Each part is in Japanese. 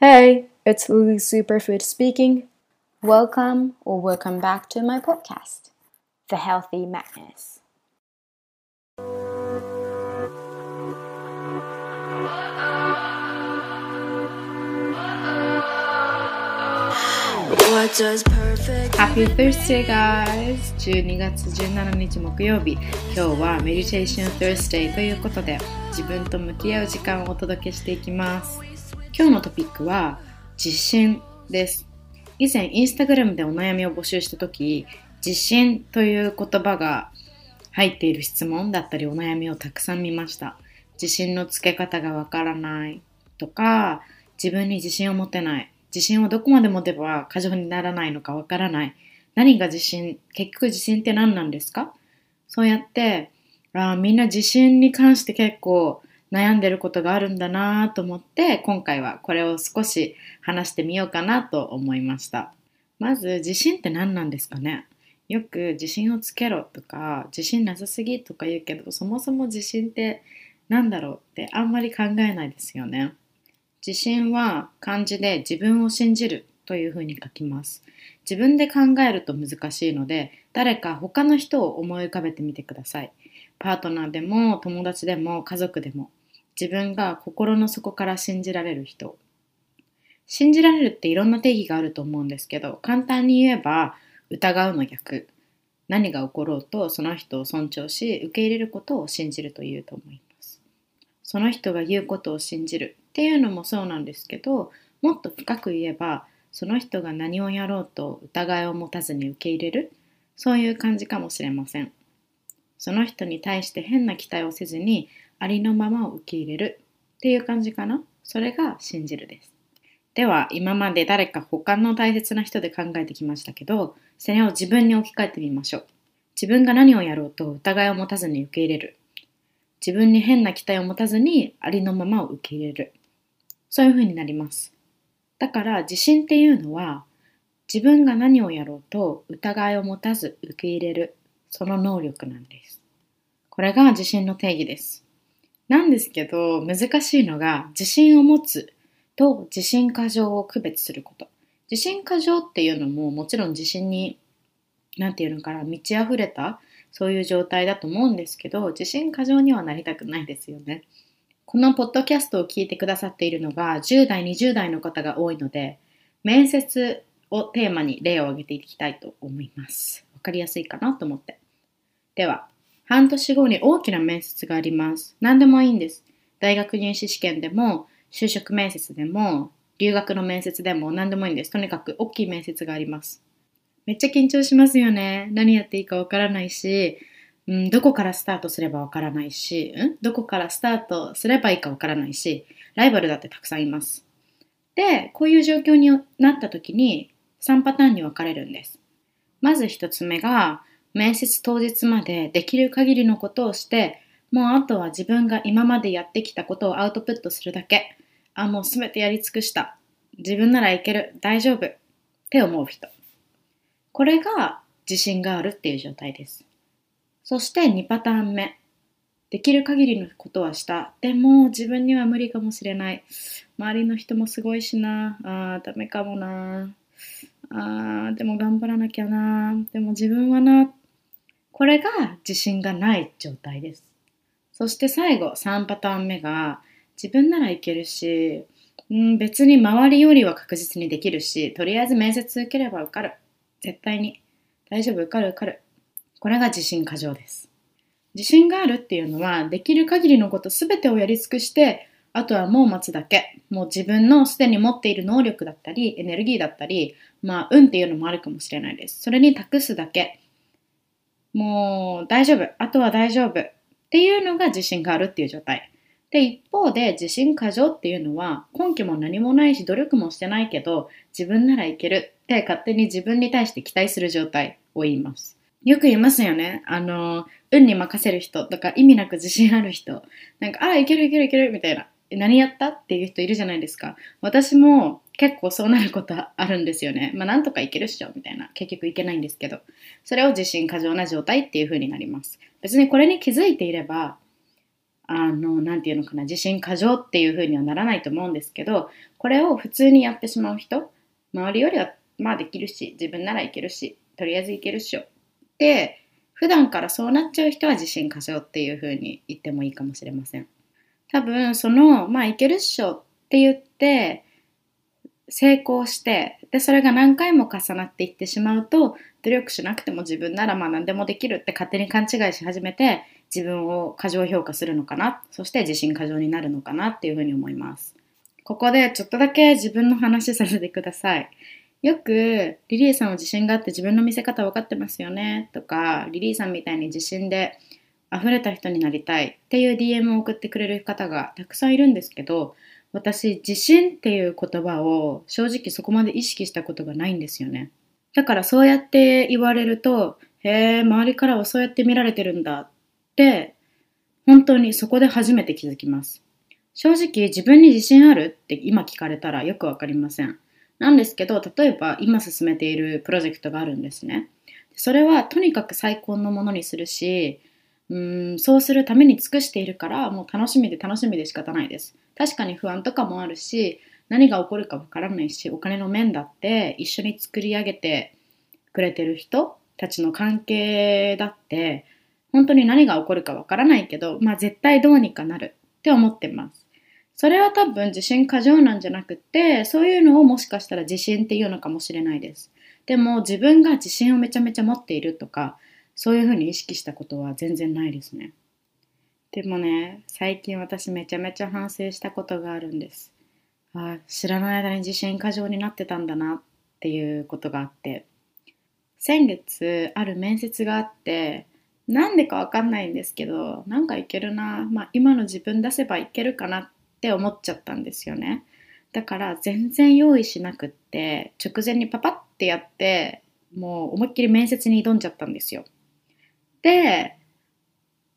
Hey, it's Lily Superfood speaking. Welcome or welcome back to my podcast, The Healthy Madness. Happy Thursday, guys! 12月17日木曜日、今日はメディテーション Thursday ということで、自分と向き合う時間をお届けしていきます。 今日のトピックは、自信です。以前、インスタグラムでお悩みを募集したとき、自信という言葉が入っている質問だったりお悩みをたくさん見ました。自信のつけ方がわからないとか、自分に自信を持てない。自信をどこまで持てば過剰にならないのかわからない。何が自信結局自信って何なんですか？そうやってあみんな自信に関して結構悩んでることがあるんだなと思って今回はこれを少し話してみようかなと思いましたまず自信って何なんですかね？よく自信をつけろとか自信なさすぎとか言うけどそもそも自信って何だろうってあんまり考えないですよね自信は漢字で自分を信じるというふうに書きます。自分で考えると難しいので、誰か他の人を思い浮かべてみてください。パートナーでも友達でも家族でも自分が心の底から信じられる人。信じられるっていろんな定義があると思うんですけど、簡単に言えば疑うの逆。何が起ころうとその人を尊重し受け入れることを信じるというと思います。その人が言うことを信じるっていうのもそうなんですけどもっと深く言えばその人が何をやろうと疑いを持たずに受け入れるそういう感じかもしれませんその人に対して変な期待をせずにありのままを受け入れる。っていう感じかな。それが信じるです。では今まで誰か他の大切な人で考えてきましたけどそれを自分に置き換えてみましょう。自分が何をやろうと疑いを持たずに受け入れる。自分に変な期待を持たずにありのままを受け入れる。そういう風になります。だから自信っていうのは自分が何をやろうと疑いを持たず受け入れる。その能力なんです。これが自信の定義です。なんですけど難しいのが自信を持つと自信過剰を区別すること。自信過剰っていうのももちろん自信に何て言うのかな満ち溢れたそういう状態だと思うんですけど自信過剰にはなりたくないですよね。このポッドキャストを聞いてくださっているのが10代、20代の方が多いので、面接をテーマに例を挙げていきたいと思います。わかりやすいかなと思って。では、半年後に大きな面接があります。何でもいいんです。大学入試試験でも、就職面接でも、留学の面接でも何でもいいんです。とにかく大きい面接があります。めっちゃ緊張しますよね。何やっていいかわからないし、うん、どこからスタートすればわからないし、うん、どこからスタートすればいいかわからないし、ライバルだってたくさんいます。で、こういう状況になった時に3パターンに分かれるんです。まず1つ目が、面接当日までできる限りのことをして、もうあとは自分が今までやってきたことをアウトプットするだけ。あ、もうすべてやり尽くした。自分ならいける。大丈夫。って思う人。これが自信があるっていう状態です。そして2パターン目。できる限りのことはした。でも自分には無理かもしれない。周りの人もすごいしな。あー、ダメかもな。あ、でも頑張らなきゃな。でも自分はな。これが自信がない状態です。そして最後、3パターン目が、自分ならいけるし、うん、別に周りよりは確実にできるし、とりあえず面接受ければ受かる。絶対に。大丈夫、受かる受かる。これが自信過剰です。自信があるっていうのは、できる限りのこと全てをやり尽くして、あとはもう待つだけ。もう自分のすでに持っている能力だったり、エネルギーだったり、まあ、運っていうのもあるかもしれないです。それに託すだけ。もう大丈夫。あとは大丈夫。っていうのが自信があるっていう状態。で、一方で自信過剰っていうのは根拠も何もないし努力もしてないけど自分ならいけるって勝手に自分に対して期待する状態を言います。よく言いますよね。あの、運に任せる人とか意味なく自信ある人。なんか、ああ、いけるいけるいけるみたいな。何やった？っていう人いるじゃないですか。私も結構そうなることあるんですよね。まあなんとかいけるっしょみたいな。結局いけないんですけど。それを自信過剰な状態っていう風になります。別にこれに気づいていれば、あの、なんていうのかな、自信過剰っていう風にはならないと思うんですけど、これを普通にやってしまう人、周りよりはまあできるし、自分ならいけるし、とりあえずいけるっしょ。で、普段からそうなっちゃう人は自信過剰っていう風に言ってもいいかもしれません。多分、その、まあいけるっしょって言って、成功して、で、それが何回も重なっていってしまうと、努力しなくても自分ならまあ何でもできるって勝手に勘違いし始めて、自分を過剰評価するのかな、そして自信過剰になるのかなっていうふうに思います。ここでちょっとだけ自分の話させてください。よく、リリーさんは自信があって自分の見せ方分かってますよねとか、リリーさんみたいに自信で溢れた人になりたいっていう DM を送ってくれる方がたくさんいるんですけど、私、自信っていう言葉を正直そこまで意識したことがないんですよね。だからそうやって言われると、へえ、周りからはそうやって見られてるんだって、本当にそこで初めて気づきます。正直自分に自信あるって今聞かれたらよくわかりません。なんですけど、例えば今進めているプロジェクトがあるんですね。それはとにかく最高のものにするし、うんそうするために尽くしているからもう楽しみで楽しみで仕方ないです。確かに不安とかもあるし何が起こるかわからないしお金の面だって一緒に作り上げてくれてる人たちの関係だって本当に何が起こるかわからないけどまあ絶対どうにかなるって思ってます。それは多分自信過剰なんじゃなくってそういうのをもしかしたら自信っていうのかもしれないです。でも自分が自信をめちゃめちゃ持っているとかそういうふうに意識したことは全然ないですね。でもね、最近私めちゃめちゃ反省したことがあるんです。あ知らない間に自信過剰になってたんだなっていうことがあって、先月ある面接があって、なんでかわかんないんですけど、なんかいけるな、まあ今の自分出せばいけるかなって思っちゃったんですよね。だから全然用意しなくって、直前にパパってやって、もう思いっきり面接に挑んじゃったんですよ。で、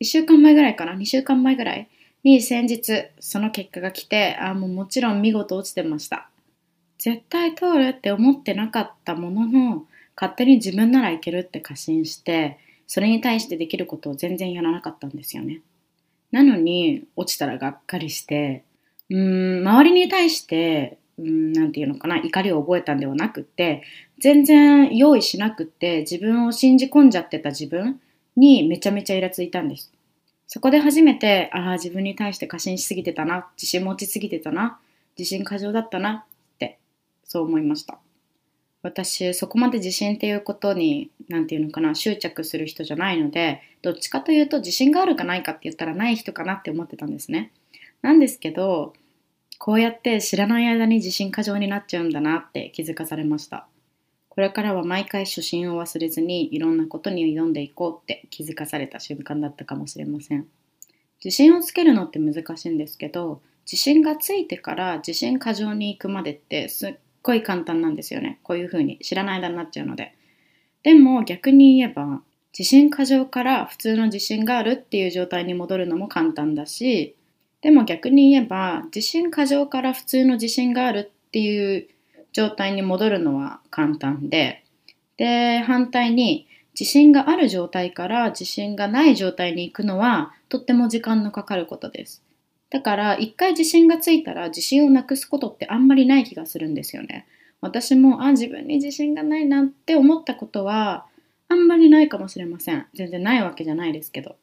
1週間前ぐらいかな、2週間前ぐらいに先日その結果が来て、あもうもちろん見事落ちてました。絶対通るって思ってなかったものの、勝手に自分ならいけるって過信して、それに対してできることを全然やらなかったんですよね。なのに、落ちたらがっかりして、うん、周りに対して、うん、なんていうのかな、怒りを覚えたんではなくって、全然用意しなくって、自分を信じ込んじゃってた自分にめちゃめちゃイラついたんです。そこで初めて、ああ、自分に対して過信しすぎてたな、自信持ちすぎてたな、自信過剰だったなって、そう思いました。私、そこまで自信っていうことに、なんていうのかな、執着する人じゃないので、どっちかというと自信があるかないかって言ったらない人かなって思ってたんですね。なんですけど、こうやって知らない間に自信過剰になっちゃうんだなって気づかされました。これからは毎回初心を忘れずにいろんなことに挑んでいこうって気づかされた瞬間だったかもしれません。自信をつけるのって難しいんですけど、自信がついてから自信過剰に行くまでってすっごい簡単なんですよね。こういうふうに知らない間になっちゃうので。でも逆に言えば、自信過剰から普通の自信があるっていう状態に戻るのも簡単だし、でも逆に言えば、自信過剰から普通の自信があるっていう状態に戻るのは簡単で、で、反対に自信がある状態から自信がない状態に行くのはとっても時間のかかることです。だから一回自信がついたら自信をなくすことってあんまりない気がするんですよね。私もあ自分に自信がないなって思ったことはあんまりないかもしれません。全然ないわけじゃないですけど。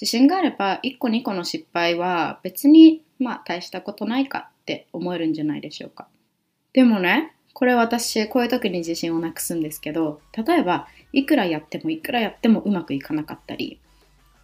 自信があれば1個2個の失敗は別にまあ大したことないかって思えるんじゃないでしょうか。でもね、これ私、こういう時に自信をなくすんですけど、例えば、いくらやってもいくらやってもうまくいかなかったり、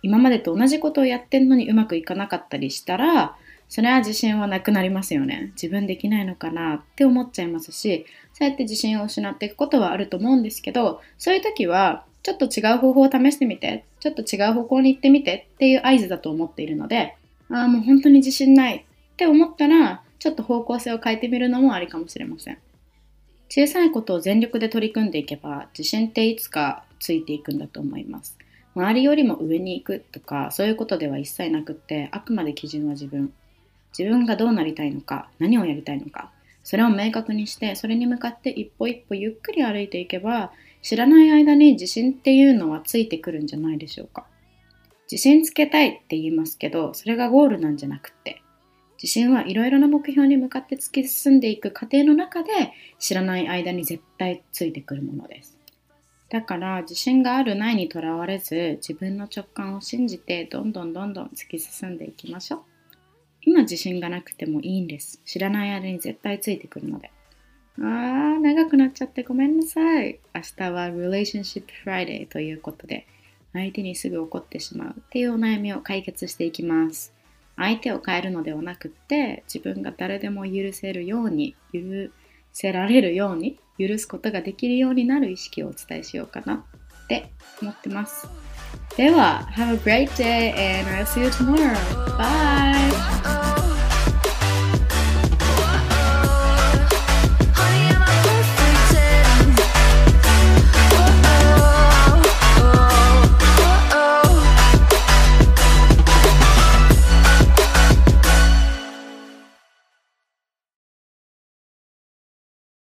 今までと同じことをやってんのにうまくいかなかったりしたら、それは自信はなくなりますよね。自分できないのかなって思っちゃいますし、そうやって自信を失っていくことはあると思うんですけど、そういう時は、ちょっと違う方法を試してみて、ちょっと違う方向に行ってみてっていう合図だと思っているので、ああ、もう本当に自信ないって思ったら、ちょっと方向性を変えてみるのもありかもしれません。小さいことを全力で取り組んでいけば自信っていつかついていくんだと思います。周りよりも上に行くとかそういうことでは一切なくってあくまで基準は自分。自分がどうなりたいのか何をやりたいのかそれを明確にしてそれに向かって一歩一歩ゆっくり歩いていけば知らない間に自信っていうのはついてくるんじゃないでしょうか。自信つけたいって言いますけど、それがゴールなんじゃなくて、自信はいろいろな目標に向かって突き進んでいく過程の中で知らない間に絶対ついてくるものです。だから自信があるないにとらわれず自分の直感を信じてどんどんどんどん突き進んでいきましょう。今自信がなくてもいいんです。知らない間に絶対ついてくるので。あー、長くなっちゃってごめんなさい。明日は Relationship Friday ということで相手にすぐ怒ってしまうっていうお悩みを解決していきます。相手を変えるのではなくって自分が誰でも許せるように許せられるように許すことができるようになる意識をお伝えしようかなって思ってます。では、Have a great day and I'll see you tomorrow. Bye!